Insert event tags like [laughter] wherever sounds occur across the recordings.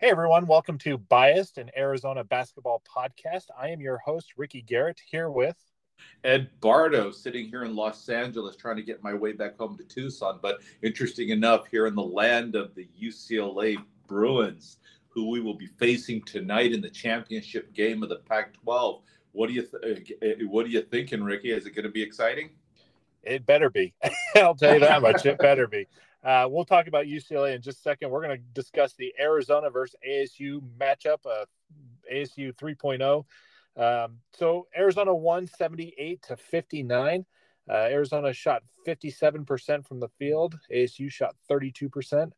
Hey everyone, welcome to Biased, an Arizona basketball podcast. I am your host, Ricky Garrett, here with Ed Bardo, sitting here in Los Angeles, trying to get my way back home to Tucson. But interesting enough, here in the land of the UCLA Bruins, who we will be facing tonight in the championship game of the Pac-12. What do you th- uh, what are you thinking, Ricky? Is it going to be exciting? It better be. [laughs] I'll tell you that much. It better be. Uh, we'll talk about UCLA in just a second. We're going to discuss the Arizona versus ASU matchup, uh, ASU 3.0. Um, so Arizona won 78 to 59. Uh, Arizona shot 57% from the field. ASU shot 32%.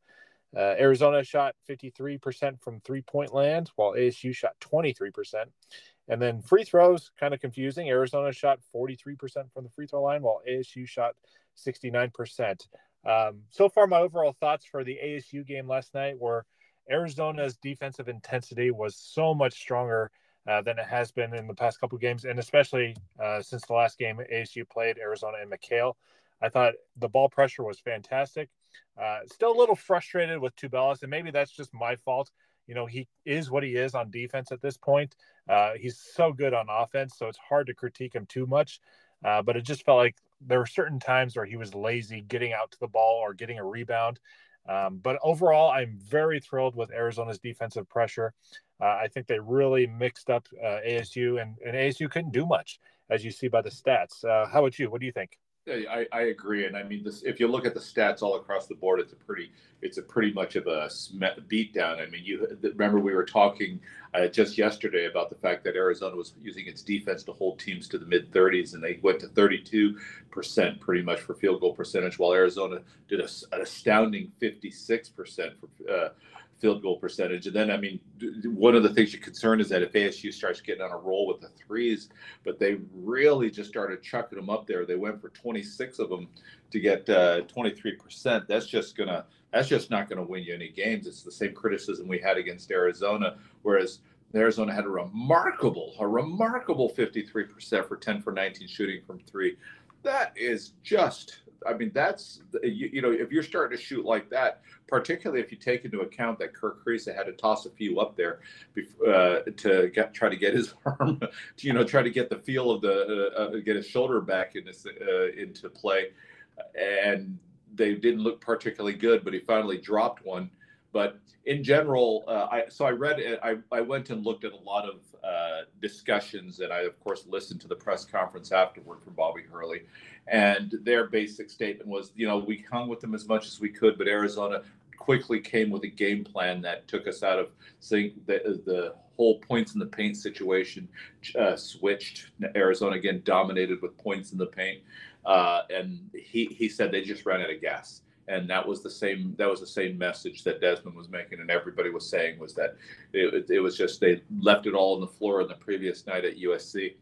Uh, Arizona shot 53% from three point land, while ASU shot 23%. And then free throws, kind of confusing. Arizona shot 43% from the free throw line, while ASU shot 69%. Um, so far, my overall thoughts for the ASU game last night were Arizona's defensive intensity was so much stronger uh, than it has been in the past couple games, and especially uh, since the last game ASU played Arizona and McKale. I thought the ball pressure was fantastic. Uh, still a little frustrated with Tubelis, and maybe that's just my fault. You know, he is what he is on defense at this point. Uh, he's so good on offense, so it's hard to critique him too much. Uh, but it just felt like there were certain times where he was lazy getting out to the ball or getting a rebound. Um, but overall, I'm very thrilled with Arizona's defensive pressure. Uh, I think they really mixed up uh, ASU, and, and, ASU couldn't do much, as you see by the stats. Uh, how about you? What do you think? I, I agree, and I mean, this, if you look at the stats all across the board, it's a pretty, it's a pretty much of a beatdown. I mean, you remember we were talking uh, just yesterday about the fact that Arizona was using its defense to hold teams to the mid 30s, and they went to 32 percent pretty much for field goal percentage, while Arizona did a, an astounding 56 percent for. Uh, field goal percentage. And then, I mean, one of the things you're concerned is that if ASU starts getting on a roll with the threes, but they really just started chucking them up there. They went for 26 of them to get uh, 23%. That's just gonna that's just not going to win you any games. It's the same criticism we had against Arizona, whereas Arizona had a remarkable, a remarkable 53% for 10 for 19 shooting from three. That is just I mean, that's you, you, know, if you're starting to shoot like that, particularly if you take into account that Kerr Kriisa had to toss a few up there uh, to get, try to get his [laughs] arm, to, you know, try to get the feel of the uh, uh, get his shoulder back in this, uh, into play, and they didn't look particularly good. But he finally dropped one. But in general, uh, I so I read. I, I went and looked at a lot of uh, discussions, and I of course listened to the press conference afterward from Bobby Hurley, and their basic statement was, you know, we hung with them as much as we could, but Arizona quickly came with a game plan that took us out of the, the whole points in the paint situation uh, switched. Arizona again dominated with points in the paint, uh, and he he said they just ran out of gas and that was the same that was the same message that Desmond was making and everybody was saying was that it, it was just they left it all on the floor on the previous night at USC.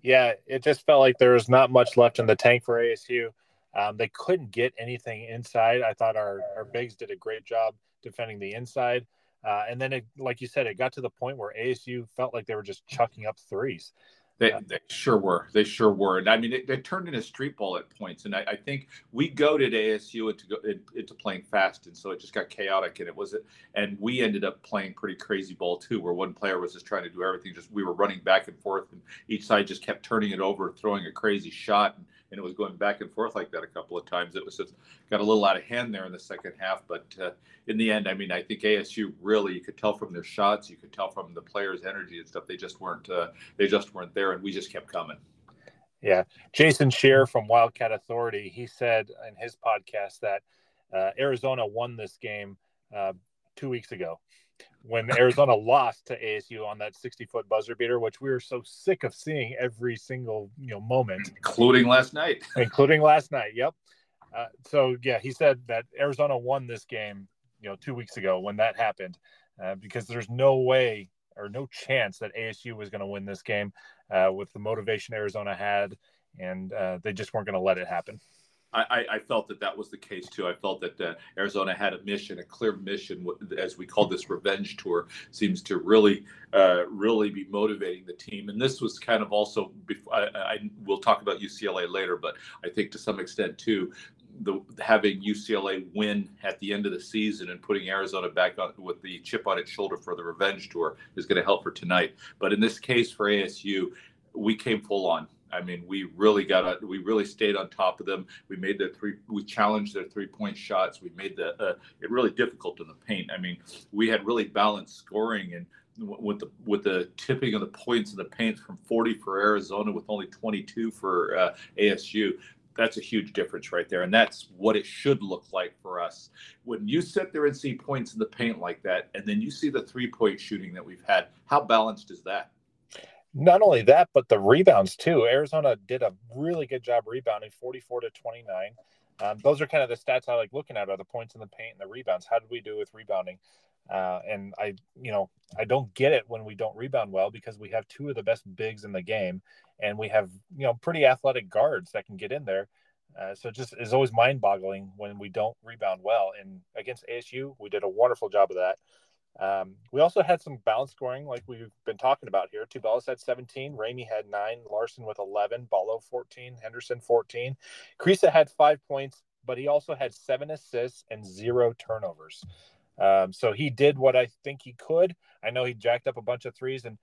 Yeah, it just felt like there was not much left in the tank for ASU. Um, they couldn't get anything inside. I thought our our bigs did a great job defending the inside. Uh, and then, it, like you said, it got to the point where ASU felt like they were just chucking up threes. They, they, sure were. They sure were. And I mean, it, it turned into street ball at points. And I, I think we goaded ASU into, go, into playing fast, and so it just got chaotic. And it was, and we ended up playing pretty crazy ball too, where one player was just trying to do everything. Just we were running back and forth, and each side just kept turning it over, throwing a crazy shot. And, and it was going back and forth like that a couple of times. It was just got a little out of hand there in the second half, but uh, in the end, I mean, I think ASU really you could tell from their shots, you could tell from the players' energy and stuff. They just weren't uh, they just weren't there, and we just kept coming. Yeah, Jason Scheer from Wildcat Authority, he said in his podcast that uh, Arizona won this game uh, two weeks ago when Arizona lost to ASU on that 60 foot buzzer beater, which we were so sick of seeing every single you know moment, including last night, [laughs] including last night. Yep. Uh, so yeah, he said that Arizona won this game, you know, two weeks ago when that happened, uh, because there's no way or no chance that ASU was going to win this game uh, with the motivation Arizona had, and uh, they just weren't going to let it happen. I, I, felt that that was the case too. I felt that uh, Arizona had a mission, a clear mission, as we call this revenge tour, seems to really, uh, really be motivating the team. And this was kind of also, before, I, I will talk about UCLA later, but I think to some extent too, the having UCLA win at the end of the season and putting Arizona back on with the chip on its shoulder for the revenge tour is going to help for tonight. But in this case for ASU, we came full on. I mean, we really got a. we really stayed on top of them. We made the three, we challenged their three point shots. We made the uh, it really difficult in the paint. I mean, we had really balanced scoring and with the with the tipping of the points in the paint from 40 for Arizona with only 22 for uh, ASU. That's a huge difference right there, and that's what it should look like for us. When you sit there and see points in the paint like that, and then you see the three point shooting that we've had, how balanced is that? Not only that, but the rebounds too. Arizona did a really good job rebounding, 44 to 29. Um, those are kind of the stats I like looking at are the points in the paint and the rebounds. How did we do with rebounding? Uh, and I, you know, I don't get it when we don't rebound well because we have two of the best bigs in the game, and we have you know pretty athletic guards that can get in there. Uh, so it just is always mind-boggling when we don't rebound well. And against ASU, we did a wonderful job of that. Um, we also had some balance scoring, like we've been talking about here. Tubelis had 17, Ramey had nine, Larsson with 11, Ballo 14, Henderson 14. Kriisa had five points, but he also had seven assists and zero turnovers. Um, so he did what I think he could. I know he jacked up a bunch of threes, and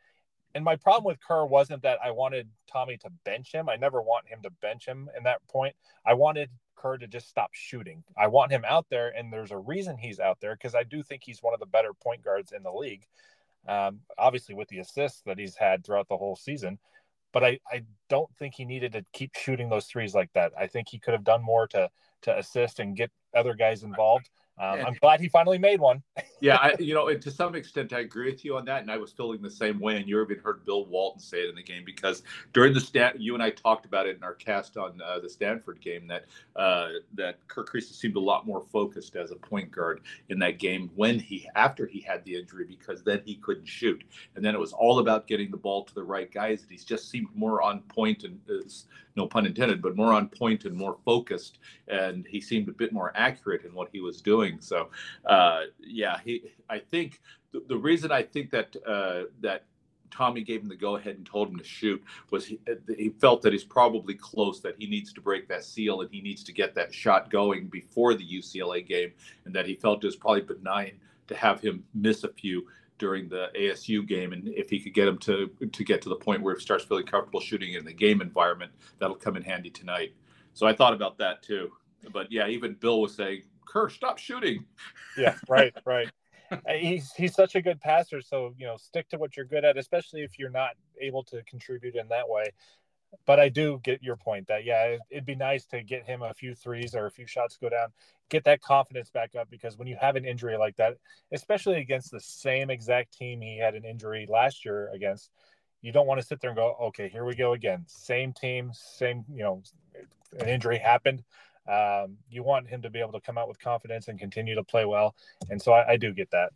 and my problem with Kerr wasn't that I wanted Tommy to bench him. I never want him to bench him in that point. I wanted Kerr to just stop shooting. I want him out there, and there's a reason he's out there because I do think he's one of the better point guards in the league. Um, obviously, with the assists that he's had throughout the whole season, but I, I don't think he needed to keep shooting those threes like that. I think he could have done more to to assist and get other guys involved. Um, I'm glad he finally made one. [laughs] yeah, I, you know, to some extent, I agree with you on that, and I was feeling the same way. And you even heard Bill Walton say it in the game because during the stat, you and I talked about it in our cast on uh, the Stanford game that uh, that Kerr Kriisa seemed a lot more focused as a point guard in that game when he after he had the injury because then he couldn't shoot, and then it was all about getting the ball to the right guys, and he's just seemed more on point and uh, no pun intended, but more on point and more focused, and he seemed a bit more accurate in what he was doing. So, uh, yeah, he. I think the, the, reason I think that uh, that Tommy gave him the go ahead and told him to shoot was he, he, felt that he's probably close, that he needs to break that seal and he needs to get that shot going before the UCLA game, and that he felt it was probably benign to have him miss a few during the ASU game, and if he could get him to to get to the point where he starts feeling comfortable shooting in the game environment, that'll come in handy tonight. So I thought about that too. But yeah, even Bill was saying, "Kerr, stop shooting." Yeah, right, [laughs] right. Uh, he's he's such a good passer, so you know, stick to what you're good at, especially if you're not able to contribute in that way but I do get your point that yeah, it'd be nice to get him a few threes or a few shots go down, get that confidence back up because when you have an injury like that, especially against the same exact team he had an injury last year against, you don't want to sit there and go, okay, here we go again, same team, same you know, an injury happened. Um, you want him to be able to come out with confidence and continue to play well, and so I, I do get that.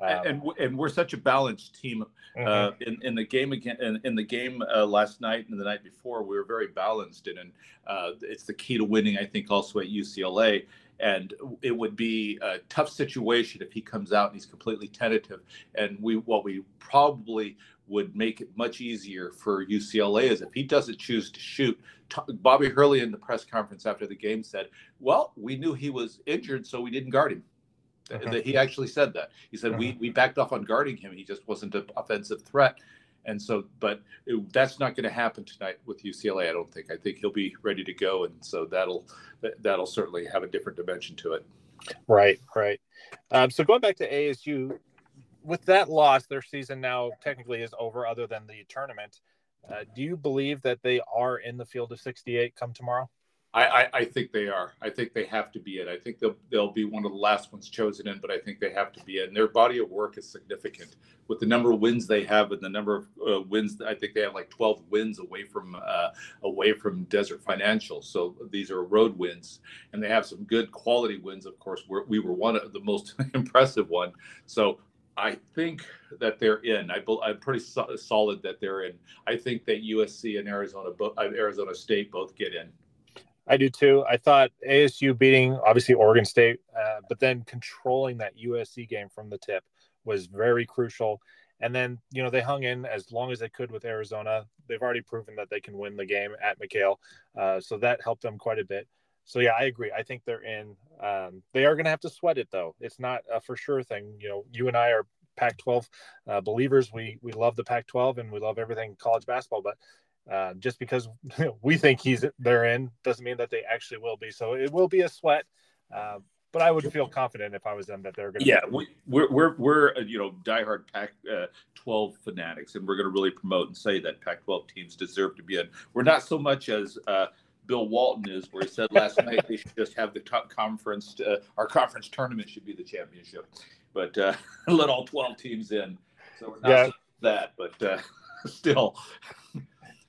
Um, and, and we're such a balanced team. Uh, mm-hmm. in, in the game again, in, in the game uh, last night and the night before, we were very balanced, and, and uh, it's the key to winning. I think also at UCLA, and it would be a tough situation if he comes out and he's completely tentative. And we, what we probably would make it much easier for UCLA is if he doesn't choose to shoot. Bobby Hurley in the press conference after the game said, "Well, we knew he was injured, so we didn't guard him." Uh-huh. He actually said that. He said uh-huh. we we backed off on guarding him. He just wasn't an offensive threat. And so, but it, that's not going to happen tonight with UCLA. I don't think. I think he'll be ready to go, and so that'll that'll certainly have a different dimension to it. Right, right. Um, so going back to ASU, with that loss, their season now technically is over, other than the tournament. Uh, do you believe that they are in the field of 68 come tomorrow? I, I, I, think they are. I think they have to be it. I think they'll they'll be one of the last ones chosen in, but I think they have to be it. And their body of work is significant with the number of wins they have and the number of uh, wins. I think they have like 12 wins away from uh, away from Desert Financial. So these are road wins, and they have some good quality wins. Of course, we're, we were one of the most [laughs] impressive one. So I think that they're in. I, am pretty so- solid that they're in. I think that USC and Arizona, bo- uh, Arizona State both get in. I do too. I thought ASU beating obviously Oregon State, uh, but then controlling that USC game from the tip was very crucial. And then you know they hung in as long as they could with Arizona. They've already proven that they can win the game at McKale, uh, so that helped them quite a bit. so yeah, I agree. I think they're in. Um, they are going to have to sweat it though. It's not a for sure thing. You know, you and I are Pac-12 uh, believers. We we love the Pac-12 and we love everything college basketball, but uh, just because [laughs] we think he's they're in doesn't mean that they actually will be. So it will be a sweat. Uh, but I would feel confident if I was them that they're going to. Yeah, we, we're we're we're uh, you know diehard Pac-12 uh, fanatics, and we're going to really promote and say that Pac-12 teams deserve to be in. We're not so much as uh, Bill Walton is, where he said last night they should just have the conference. Uh, our conference tournament should be the championship, but uh, [laughs] let all 12 teams in. So we're not yeah. that, but uh, [laughs] still.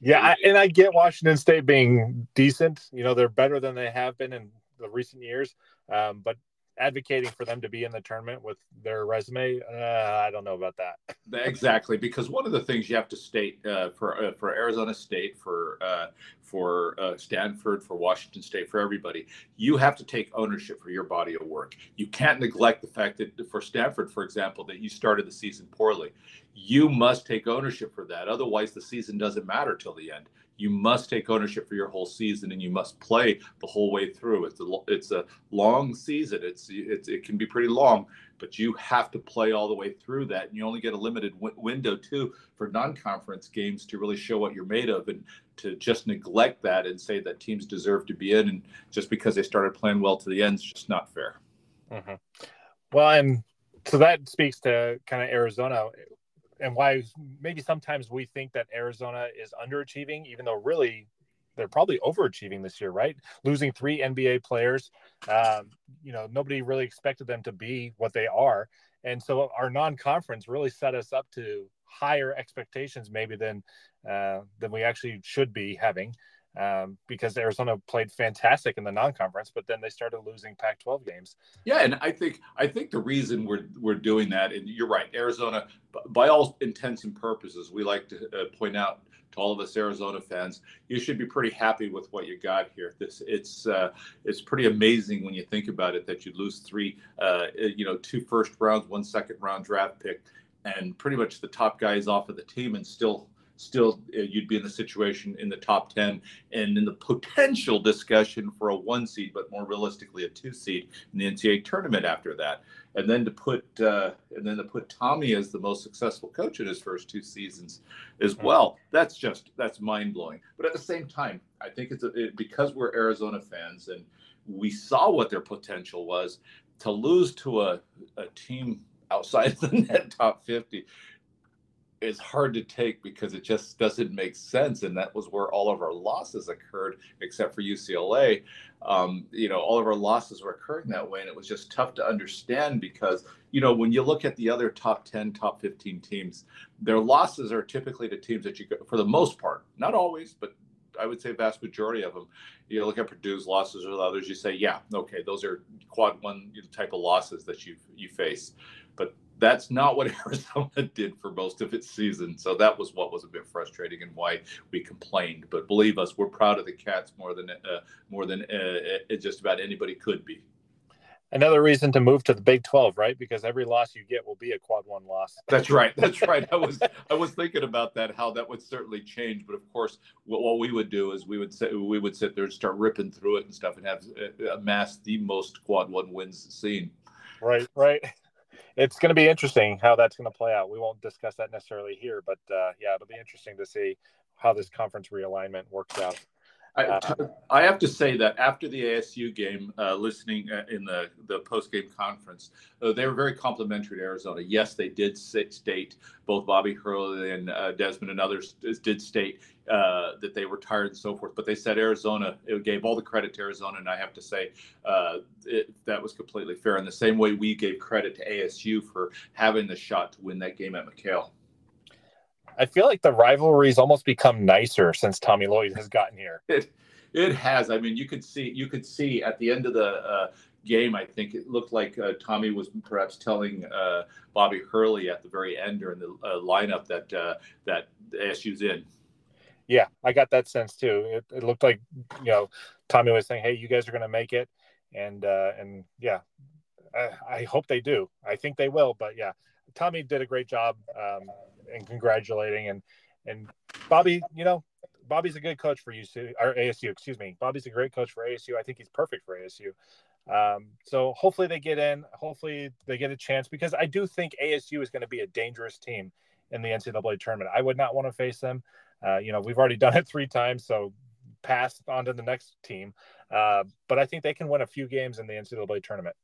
Yeah, I, and I get Washington State being decent. You know, they're better than they have been in the recent years. Um, but advocating for them to be in the tournament with their resume, uh, I don't know about that. Exactly, because one of the things you have to state uh, for uh, for Arizona State, for uh, for uh, Stanford, for Washington State, for everybody, you have to take ownership for your body of work. You can't neglect the fact that for Stanford, for example, that you started the season poorly. You must take ownership for that. Otherwise, the season doesn't matter till the end you must take ownership for your whole season and you must play the whole way through. It's a it's a long season. It's it's it can be pretty long, but you have to play all the way through that. And you only get a limited w- window too for non-conference games to really show what you're made of. And to just neglect that and say that teams deserve to be in and just because they started playing well to the end is just not fair. Mm-hmm. Well, and so that speaks to kind of Arizona and why maybe sometimes we think that Arizona is underachieving, even though really they're probably overachieving this year, right? Losing three NBA players, um, you know, nobody really expected them to be what they are, and so our non-conference really set us up to higher expectations maybe than uh, than we actually should be having um, because Arizona played fantastic in the non-conference, but then they started losing Pac-12 games. Yeah, and I think I think the reason we're we're doing that, and you're right, Arizona, by all intents and purposes, we like to uh, point out to all of us Arizona fans, you should be pretty happy with what you got here. This it's uh, it's pretty amazing when you think about it that you lose three, uh, you know, two first rounds, one second round draft pick, and pretty much the top guys off of the team, and still still uh, you'd be in the situation in the top 10 and in the potential discussion for a one seed, but more realistically a two seed in the NCAA tournament after that. And then to put uh, and then to put Tommy as the most successful coach in his first two seasons as mm-hmm. well. That's just that's mind blowing. But at the same time, I think it's a, it, because we're Arizona fans and we saw what their potential was to lose to a, a team outside of the [laughs] net top 50 is hard to take because it just doesn't make sense. And that was where all of our losses occurred, except for UCLA. Um, you know, all of our losses were occurring that way. And it was just tough to understand because, you know, when you look at the other top 10, top 15 teams, their losses are typically the teams that you go, for the most part, not always, but I would say vast majority of them. You look at Purdue's losses or the others, you say, yeah, okay, those are quad one type of losses that you you face. But that's not what [laughs] Arizona did for most of its season. So that was what was a bit frustrating and why we complained. But believe us, we're proud of the Cats more than uh, more than uh, just about anybody could be. Another reason to move to the Big 12, right? Because every loss you get will be a quad one loss. [laughs] That's right. That's [laughs] right. I was I was thinking about that, how that would certainly change. But of course, what, what we would do is we would sit we would sit there and start ripping through it and stuff, and have uh, amass the most quad one wins seen. Right. Right it's going to be interesting how that's going to play out. We won't discuss that necessarily here, but uh, yeah, it'll be interesting to see how this conference realignment works out. I, I have to say that after the ASU game, uh, listening uh, in the, the post game conference, uh, they were very complimentary to Arizona. Yes, they did state, both Bobby Hurley and uh, Desmond and others did state uh, that they were tired and so forth, but they said Arizona, it gave all the credit to Arizona. And I have to say uh, it, that was completely fair. In the same way we gave credit to ASU for having the shot to win that game at McKale. I feel like the rivalry's almost become nicer since Tommy Lloyd has gotten here. [laughs] It it has. I mean, you could see you could see at the end of the uh, game. I think it looked like uh, Tommy was perhaps telling uh, Bobby Hurley at the very end during the uh, lineup that uh, that ASU's in. Yeah, I got that sense too. It, it looked like you know Tommy was saying, "Hey, you guys are going to make it," and uh, and yeah, I, I, hope they do. I think they will, but yeah, Tommy did a great job um, in congratulating and and Bobby. You know, Bobby's a good coach for UC or ASU. Excuse me. Bobby's a great coach for ASU. I think he's perfect for ASU. Um, so hopefully they get in. Hopefully they get a chance because I do think ASU is going to be a dangerous team in the NCAA tournament. I would not want to face them. Uh, you know, we've already done it three times, so pass on to the next team. Uh, but I think they can win a few games in the NCAA tournament.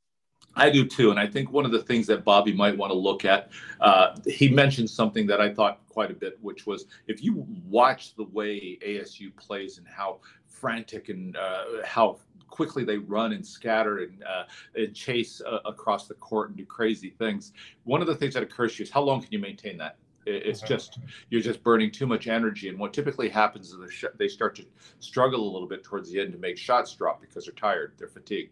I do too, and I think one of the things that Bobby might want to look at, uh, he mentioned something that I thought quite a bit, which was if you watch the way ASU plays and how frantic and uh, how quickly they run and scatter and, uh, and chase uh, across the court and do crazy things. One of the things that occurs to you is how long can you maintain that? It's just you're just burning too much energy, and what typically happens is they start to struggle a little bit towards the end to make shots drop because they're tired, they're fatigued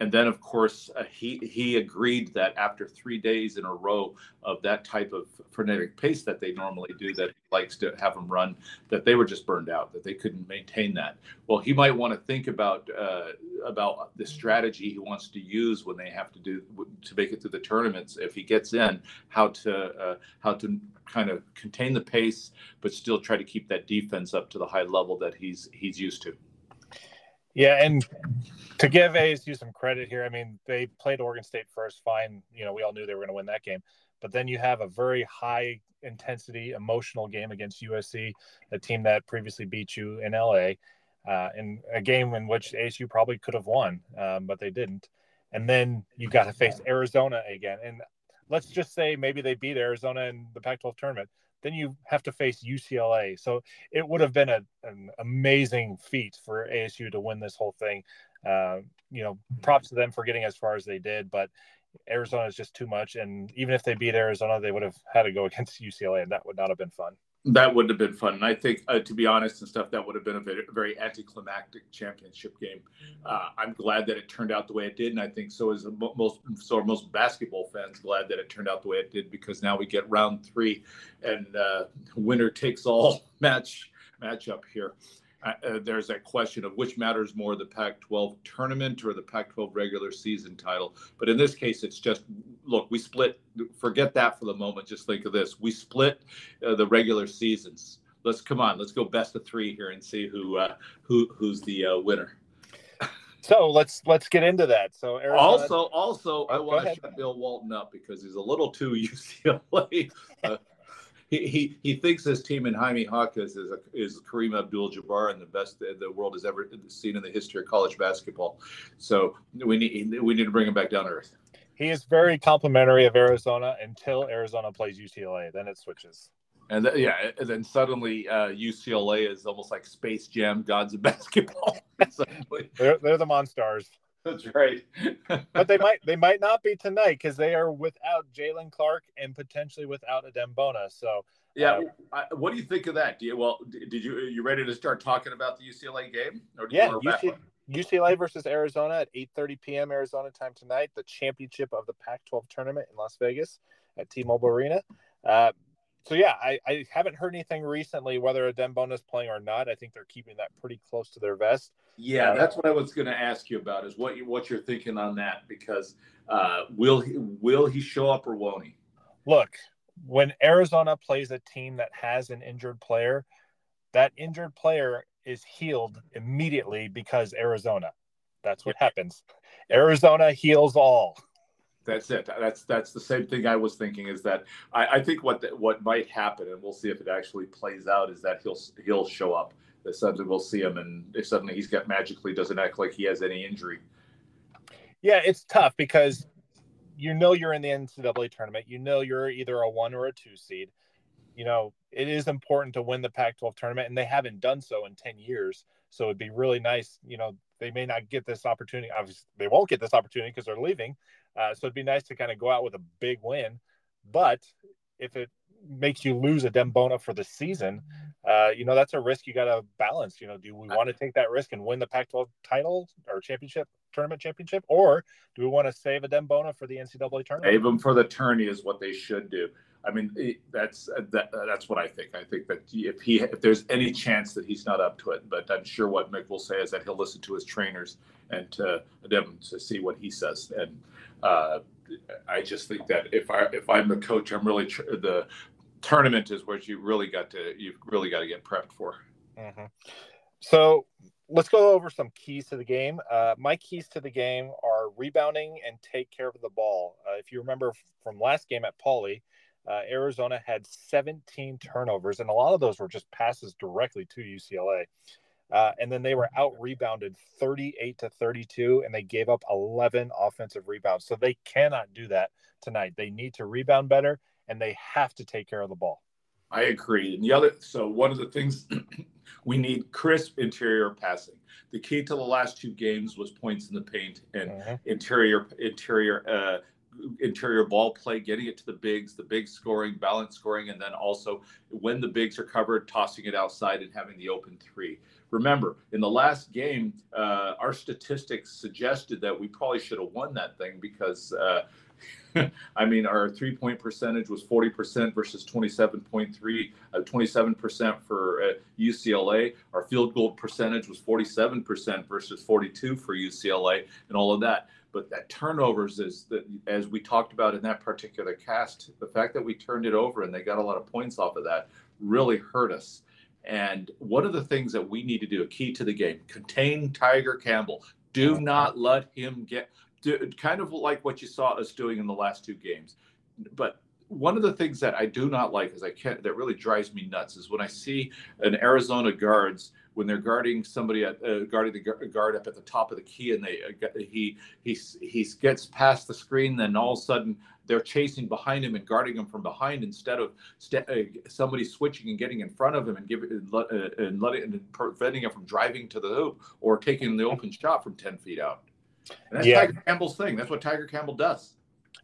and then of course uh, he he agreed that after three days in a row of that type of frenetic pace that they normally do that he likes to have them run that they were just burned out that they couldn't maintain that. Well he might want to think about uh, about the strategy he wants to use when they have to do to make it through the tournaments. If he gets in how to uh, how to kind of contain the pace but still try to keep that defense up to the high level that he's he's used to yeah, and to give ASU some credit here, I mean, they played Oregon State first, fine. You know, we all knew they were going to win that game. But then you have a very high intensity, emotional game against USC, a team that previously beat you in LA, uh, in a game in which ASU probably could have won, um, but they didn't. And then you got to face Arizona again. And let's just say maybe they beat Arizona in the Pac 12 tournament then you have to face UCLA. So it would have been a, an amazing feat for ASU to win this whole thing. Uh, you know, props to them for getting as far as they did, but Arizona is just too much. And even if they beat Arizona, they would have had to go [laughs] against UCLA, and that would not have been fun. That wouldn't have been fun, and I think, uh, to be honest and stuff, that would have been a very, very anticlimactic championship game. Uh, I'm glad that it turned out the way it did, and I think so is most so are most basketball fans glad that it turned out the way it did because now we get round three, and uh, winner takes all [laughs] match matchup here uh, there's that question of which matters more the Pac 12 tournament or the Pac 12 regular season title. But in this case, it's just look, we split, forget that for the moment. Just think of this we split uh, the regular seasons. Let's come on, let's go best of three here and see who uh, who who's the uh, winner. So let's let's get into that. So Arizona... also also oh, I want to shut Bill Walton up because he's a little too [laughs] UCLA he, he, he thinks his team in Jaime Jaquez is a, is Kareem Abdul-Jabbar and the best the, the world has ever seen in the history of college basketball. So we need we need to bring him back down to earth. He is very complimentary of Arizona until Arizona plays UCLA. Then it switches. And th- yeah, and then suddenly uh, UCLA is almost like Space Jam, gods of [laughs] basketball. [laughs] they're, they're the Monstars. That's right. but they might they might not be tonight because they are without Jalen Clark and potentially without Adem Bona. So yeah, uh, what do you think of that? Do you well did you you ready to start talking about the UCLA game? Or yeah, UC, UCLA versus Arizona at 8:30 p.m. Arizona time tonight. The championship of the Pac-12 tournament in Las Vegas at T-Mobile Arena. Uh, so yeah, I, I haven't heard anything recently whether Adem Bona is playing or not. I think they're keeping that pretty close to their vest. Yeah, that's what I was going to ask you about. Is what you what you're thinking on that? Because uh, will he will he show up or won't he? Look, when Arizona plays a team that has an injured player, that injured player is healed immediately because Arizona. That's what happens. Arizona heals all. That's it. That's that's the same thing I was thinking. Is that I, I think what the, what might happen, and we'll see if it actually plays out, is that he'll he'll show up. That suddenly we'll see him, and if suddenly he's got magically doesn't act like he has any injury. Yeah, it's tough because you know you're in the NCAA tournament. You know you're either a one or a two seed. You know it is important to win the Pac-12 tournament, and they haven't done so in ten years. So it'd be really nice. You know they may not get this opportunity. Obviously, they won't get this opportunity because they're leaving. Uh, so it'd be nice to kind of go out with a big win. But if it makes you lose Adem Bona for the season, uh, you know, that's a risk you got to balance. You know, do we want to take that risk and win the Pac 12 title or championship, tournament championship, or do we want to save Adem Bona for the NCAA tournament? Save them for the tourney is what they should do. I mean, that's that, that's what I think. I think that if he if there's any chance that he's not up to it, but I'm sure what Mick will say is that he'll listen to his trainers and to them to see what he says. And uh, I just think that if I if I'm the coach, I'm really tr- the tournament is what you really got to you've really got to get prepped for. Mm-hmm. So let's go over some keys to the game. Uh, my keys to the game are rebounding and take care of the ball. Uh, if you remember from last game at Pauley, uh, Arizona had 17 turnovers, and a lot of those were just passes directly to UCLA. Uh, and then they were out rebounded 38 to 32, and they gave up 11 offensive rebounds. So they cannot do that tonight. They need to rebound better, and they have to take care of the ball. I agree. And the other, so one of the things [clears throat] we need crisp interior passing. The key to the last two games was points in the paint and mm-hmm. interior interior uh, interior ball play, getting it to the bigs, the big scoring, balance scoring, and then also when the bigs are covered, tossing it outside and having the open three. Remember, in the last game, uh, our statistics suggested that we probably should have won that thing because. Uh, [laughs] I mean, our three point percentage was 40% versus 27.3, uh, 27% for uh, UCLA. Our field goal percentage was 47% versus 42 for UCLA and all of that. But that turnovers is that, as we talked about in that particular cast, the fact that we turned it over and they got a lot of points off of that really hurt us. And one of the things that we need to do, a key to the game, contain Tiger Campbell. Do not let him get kind of like what you saw us doing in the last two games. But one of the things that I do not like is I can't that really drives me nuts is when I see an Arizona guards when they're guarding somebody at uh, guarding the guard up at the top of the key and they uh, he he he gets past the screen then all of a sudden they're chasing behind him and guarding him from behind instead of st- uh, somebody switching and getting in front of him and giving uh, and letting and preventing him from driving to the hoop or taking the open shot from 10 feet out and that's yeah. Tiger Campbell's thing. That's what Tiger Campbell does.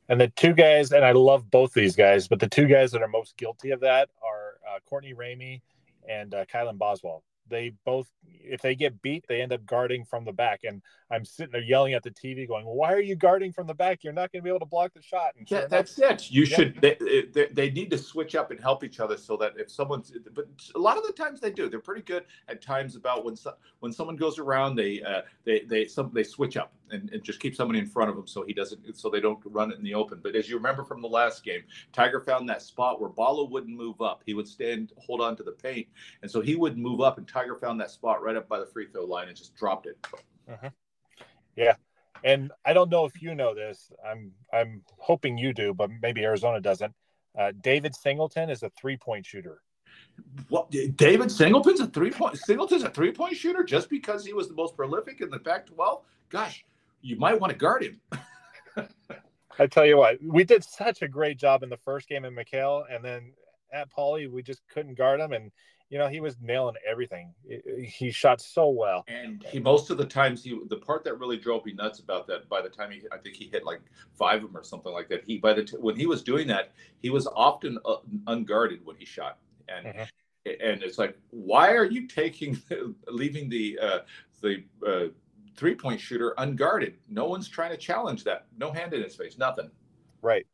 And the two guys, and I love both these guys, but the two guys that are most guilty of that are uh, Courtney Ramey and uh, Kylan Boswell they both if they get beat they end up guarding from the back and i'm sitting there yelling at the tv going why are you guarding from the back you're not going to be able to block the shot and yeah, that's it you yeah. should they, they, they, need to switch up and help each other so that if someone's but a lot of the times they do they're pretty good at times about when so, when someone goes around they uh, they they some they switch up and, and just keep somebody in front of him so he doesn't so they don't run it in the open but as you remember from the last game tiger found that spot where Ballo wouldn't move up he would stand hold on to the paint and so he would move up and Tiger found that spot right up by the free throw line and just dropped it. Uh-huh. Yeah, and I don't know if you know this. I'm I'm hoping you do, but maybe Arizona doesn't. Uh, David Singleton is a three point shooter. What David Singleton's a three point Singleton's a three point shooter just because he was the most prolific in the Pac-12. Gosh, you might want to guard him. [laughs] I tell you what, we did such a great job in the first game in McKale, and then at Pauley, we just couldn't guard him, and you know, he was nailing everything. He shot so well. And he most of the times he the part that really drove me nuts about that. By the time he, I think he hit like five of them or something like that. He by the t- when he was doing that, he was often uh, unguarded when he shot, and mm-hmm. and it's like, why are you taking [laughs] leaving the uh, the uh, three point shooter unguarded? No one's trying to challenge that. No hand in his face. Nothing. Right.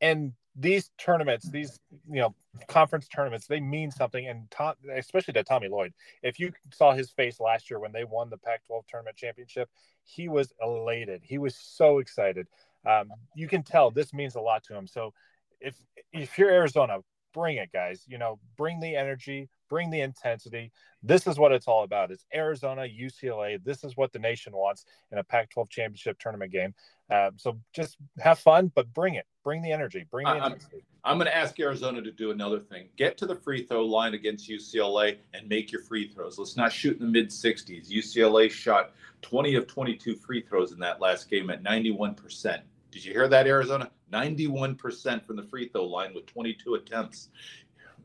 And these tournaments, these you know conference tournaments, they mean something, and especially to Tommy Lloyd. If you saw his face last year when they won the Pac-12 tournament championship, he was elated. He was so excited. Um, you can tell this means a lot to him. So if if you're Arizona, bring it, guys. You know, bring the energy, bring the intensity. This is what it's all about. It's Arizona, UCLA. This is what the nation wants in a Pac-12 championship tournament game. Uh, so just have fun, but bring it. Bring the energy. Bring the intensity. I'm, I'm going to ask Arizona to do another thing. Get to the free throw line against UCLA and make your free throws. Let's not shoot in the mid 60s. UCLA shot 20 of 22 free throws in that last game at 91%. Did you hear that, Arizona? 91% from the free throw line with 22 attempts.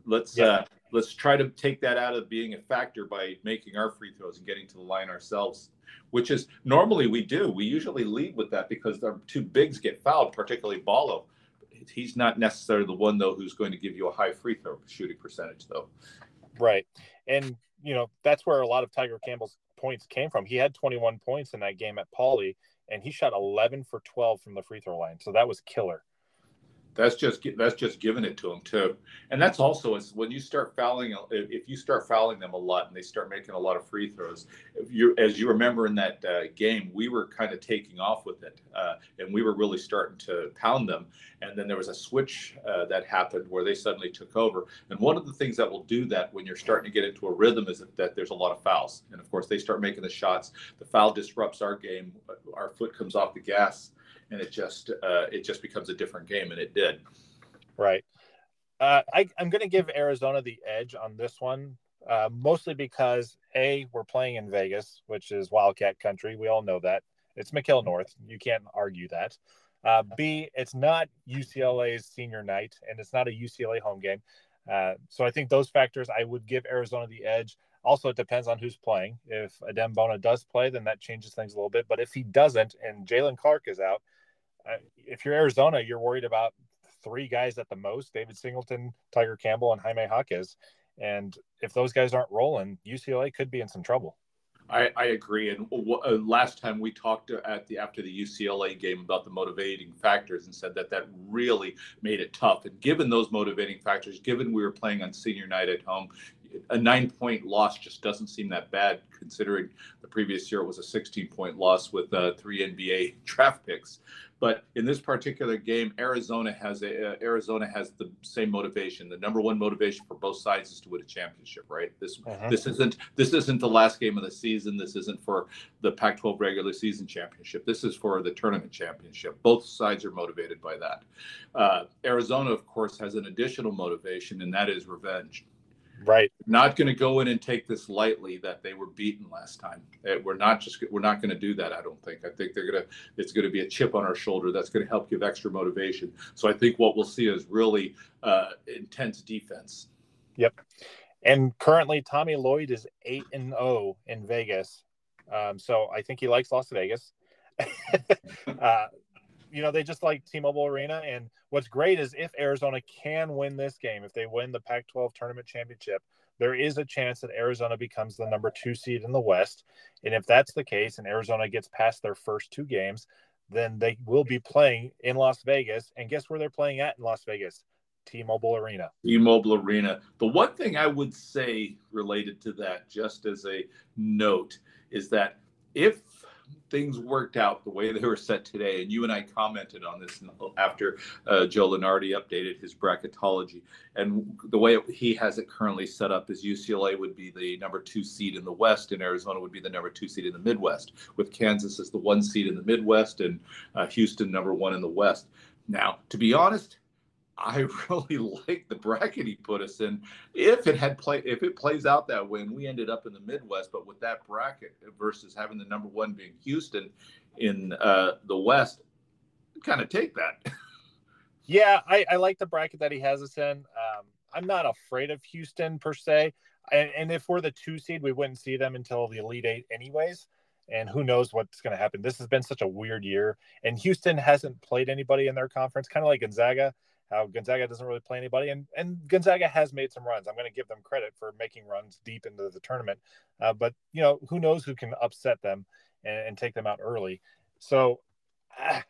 Let's yeah. uh, let's try to take that out of being a factor by making our free throws and getting to the line ourselves which is normally we do. We usually lead with that because our two bigs get fouled particularly Ballo he's not necessarily the one though who's going to give you a high free throw shooting percentage though. Right. And you know that's where a lot of tiger campbell's points came from. He had 21 points in that game at Pauley and he shot 11 for 12 from the free throw line. So that was killer That's just that's just giving it to them too, and that's also is when you start fouling. If you start fouling them a lot and they start making a lot of free throws, you as you remember in that uh, game, we were kind of taking off with it, uh, and we were really starting to pound them. And then there was a switch uh, that happened where they suddenly took over. And one of the things that will do that when you're starting to get into a rhythm is that there's a lot of fouls, and of course they start making the shots. The foul disrupts our game. Our foot comes off the gas and it just uh, it just becomes a different game, and it did. Right. Uh, I, I'm going to give Arizona the edge on this one, uh, mostly because a we're playing in Vegas, which is Wildcat country. We all know that it's McKale North. You can't argue that. Uh, B, it's not UCLA's senior night, and it's not a UCLA home game. Uh, so I think those factors, I would give Arizona the edge. Also, it depends on who's playing. If Adem Bona does play, then that changes things a little bit. But if he doesn't, and Jalen Clark is out, if you're Arizona, you're worried about three guys at the most: David Singleton, Tiger Campbell, and Jaime Jaquez. And if those guys aren't rolling, UCLA could be in some trouble. I, I agree. And w- uh, last time we talked at the after the UCLA game about the motivating factors and said that that really made it tough. And given those motivating factors, given we were playing on senior night at home, a nine point loss just doesn't seem that bad considering the previous year it was a 16 point loss with uh, three NBA [laughs] draft picks. But in this particular game, Arizona has a uh, Arizona has the same motivation. The number one motivation for both sides is to win a championship, right? This uh-huh. this isn't this isn't the last game of the season. This isn't for the Pac-12 regular season championship. This is for the tournament championship. Both sides are motivated by that. Uh, Arizona, of course, has an additional motivation, and that is revenge. Right. Not going to go in and take this lightly that they were beaten last time. Eh, we're not just we're not going to do that. I don't think. I think they're going to. It's going to be a chip on our shoulder that's going to help give extra motivation. So I think what we'll see is really uh, intense defense. Yep. And currently, Tommy Lloyd is eight and zero oh in Vegas. Um, so I think he likes Las Vegas. [laughs] uh, you know, they just like T-Mobile Arena. And what's great is if Arizona can win this game, if they win the Pac-12 tournament championship, there is a chance that Arizona becomes the number two seed in the West. And if that's the case, and Arizona gets past their first two games, then they will be playing in Las Vegas. And guess where they're playing at in Las Vegas? T-Mobile Arena. T-Mobile Arena. The one thing I would say related to that, just as a note, is that if things worked out the way they were set today, and you and I commented on this after uh, Joe Lunardi updated his bracketology, and the way he has it currently set up is UCLA would be the number two seed in the West, and Arizona would be the number two seed in the Midwest, with Kansas as the one seed in the Midwest and uh, Houston number one in the West. Now, to be honest, I [laughs] really like the bracket he put us in. If it had play, if it plays out that way, and we ended up in the Midwest, but with that bracket versus having the number one being Houston in uh, the West, kind of take that. [laughs] yeah, I, I, like the bracket that he has us in. Um, I'm not afraid of Houston per se, and, and if we're the two seed, we wouldn't see them until the Elite Eight, anyways. And who knows what's going to happen? This has been such a weird year, and Houston hasn't played anybody in their conference, kind of like Gonzaga how Gonzaga doesn't really play anybody, and and Gonzaga has made some runs. I'm going to give them credit for making runs deep into the tournament, uh, but you know who knows who can upset them and, and take them out early. So uh,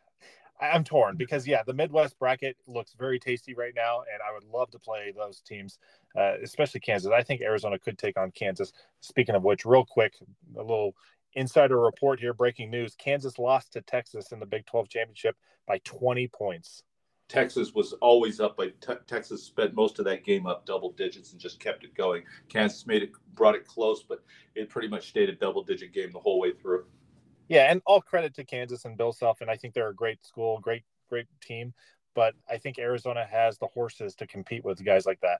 I'm torn because yeah, the Midwest bracket looks very tasty right now, and I would love to play those teams, uh, especially Kansas. I think Arizona could take on Kansas. Speaking of which, real quick, a little insider report here breaking news kansas lost to texas in the big 12 championship by 20 points Texas was always up. Te- Texas spent most of that game up double digits and just kept it going. Kansas made it, brought it close, but it pretty much stayed a double digit game the whole way through. Yeah, and all credit to Kansas and Bill Self, and I think they're a great school, great, great team. But I think Arizona has the horses to compete with guys like that.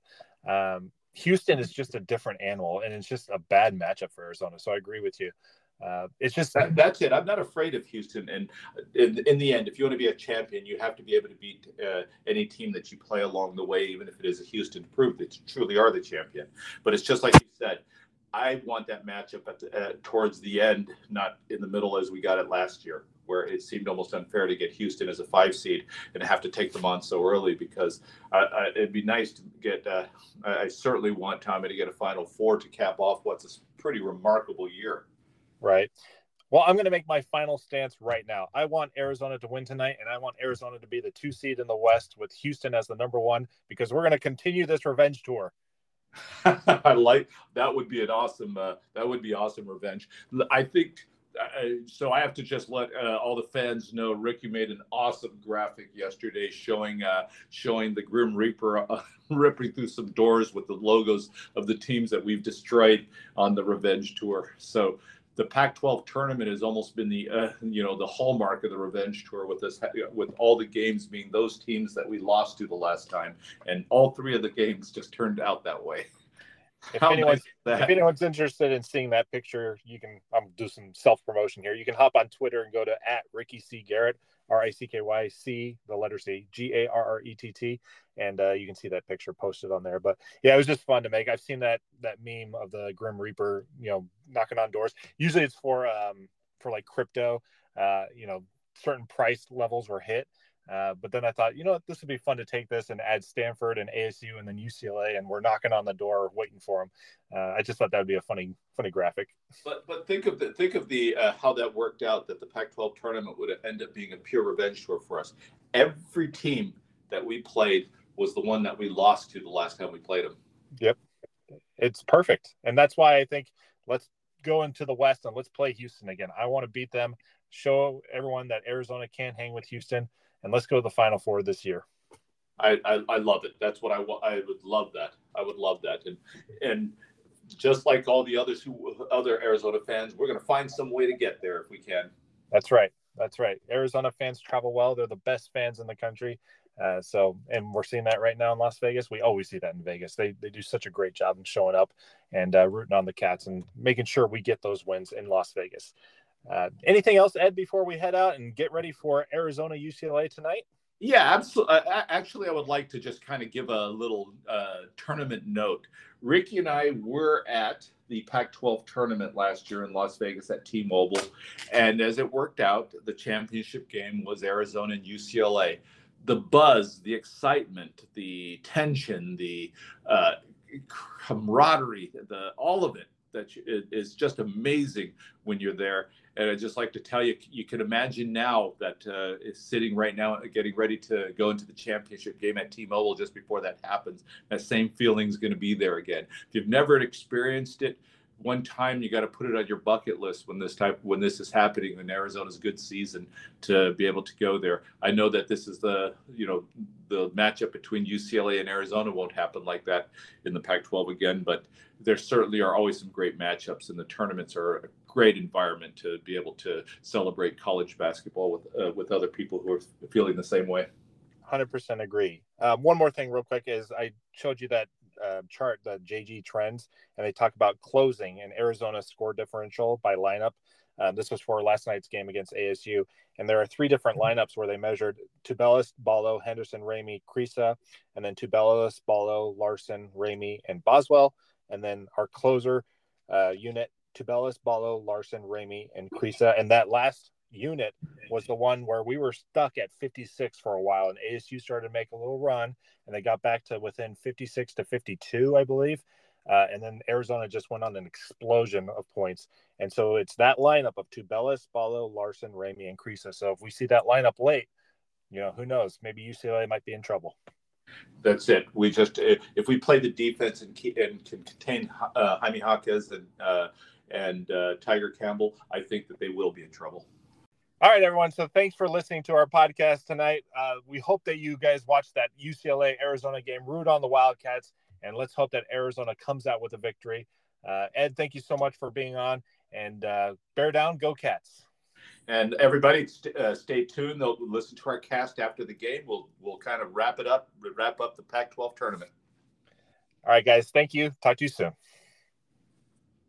Um, Houston is just a different animal, and it's just a bad matchup for Arizona. So I agree with you uh, it's just that, that's it. I'm not afraid of Houston. And in, in, the end, if you want to be a champion, you have to be able to beat uh, any team that you play along the way, even if it is a Houston to prove that you truly are the champion. But it's just like you said. I want that matchup at the, uh, towards the end, not in the middle as we got it last year, where it seemed almost unfair to get Houston as a five seed and have to take them on so early. Because it'd be nice to get. Uh, I certainly want Tommy to get a Final Four to cap off what's a pretty remarkable year. Right. Well, I'm going to make my final stance right now. I want Arizona to win tonight, and I want Arizona to be the two seed in the West with Houston as the number one because we're going to continue this revenge tour. [laughs] I like that. Would be an awesome. Uh, that would be awesome revenge. I think. Uh, so I have to just let uh, all the fans know. Ricky made an awesome graphic yesterday showing uh, showing the Grim Reaper uh, [laughs] ripping through some doors with the logos of the teams that we've destroyed on the Revenge Tour. So the Pac-12 tournament has almost been the uh, you know the hallmark of the revenge tour with this with all the games being those teams that we lost to the last time, and all three of the games just turned out that way. If anyone's, nice if anyone's interested in seeing that picture, you can I'm do some self promotion here. You can hop on Twitter and go to at Ricky C Garrett R I C K Y C the letter C G A R R E T T, and uh, you can see that picture posted on there. But yeah, it was just fun to make. I've seen that that meme of the Grim Reaper, you know, knocking on doors. Usually it's for um for like crypto. Uh, you know, certain price levels were hit uh, but then I thought, you know what, this would be fun to take this and add Stanford and ASU and then UCLA, and we're knocking on the door waiting for them. Uh, I just thought that would be a funny, funny graphic. But but think of the think of the uh, how that worked out. That the Pac-12 tournament would end up being a pure revenge tour for us. Every team that we played was the one that we lost to the last time we played them. Yep, it's perfect, and that's why I think let's go into the West and let's play Houston again. I want to beat them. Show everyone that Arizona can't hang with Houston and let's go to the Final Four this year. I, I, I love it. That's what I I would love that. I would love that. And and just like all the others who other Arizona fans, we're going to find some way to get there if we can. That's right. That's right. Arizona fans travel well. They're the best fans in the country. Uh, so, and we're seeing that right now in Las Vegas. We always see that in Vegas. They they do such a great job in showing up and uh, rooting on the Cats and making sure we get those wins in Las Vegas. Uh, anything else, Ed, before we head out and get ready for Arizona UCLA tonight? Yeah, absolutely. Uh, actually, I would like to just kind of give a little uh, tournament note. Ricky and I were at the Pac 12 tournament last year in Las Vegas at T Mobile. And as it worked out, the championship game was Arizona and UCLA. The buzz, the excitement, the tension, the uh, camaraderie, the all of it that is just amazing when you're there. And I'd just like to tell you, you can imagine now that uh, is sitting right now, getting ready to go into the championship game at T-Mobile just before that happens. That same feeling is going to be there again. If you've never experienced it, one time you got to put it on your bucket list when this type when this is happening in Arizona's good season to be able to go there. I know that this is the you know the matchup between UCLA and Arizona won't happen like that in the Pac-12 again, but there certainly are always some great matchups, and the tournaments are a great environment to be able to celebrate college basketball with uh, with other people who are feeling the same way. Hundred percent agree. Um, one more thing, real quick, is I showed you that uh, chart, the JG trends, and they talk about closing and Arizona score differential by lineup. Um, this was for last night's game against ASU, and there are three different lineups where they measured Tubelis, Ballo, Henderson, Ramey, Kriisa, and then Tubelis, Ballo, Larsson, Ramey, and Boswell, and then our closer uh, unit Tubelis, Ballo, Larsson, Ramey, and Kriisa, and that last unit was the one where we were stuck at 56 for a while and ASU started to make a little run and they got back to within 56 to 52 I believe uh, and then Arizona just went on an explosion of points and so it's that lineup of Tubelis, Ballo, Larsson, Ramey, and Kriisa so if we see that lineup late you know who knows maybe UCLA might be in trouble that's it. We just if we play the defense and, and can contain uh, Jaime Jaquez and uh, and uh, Tiger Campbell, I think that they will be in trouble. All right, everyone. So thanks for listening to our podcast tonight. Uh, we hope that you guys watch that UCLA Arizona game, root on the Wildcats, and let's hope that Arizona comes out with a victory. Uh, Ed, thank you so much for being on, and uh, bear down, go Cats. And everybody, st- uh, stay tuned. They'll listen to our cast after the game. We'll we'll kind of wrap it up, wrap up the Pac-12 tournament. All right, guys. Thank you. Talk to you soon.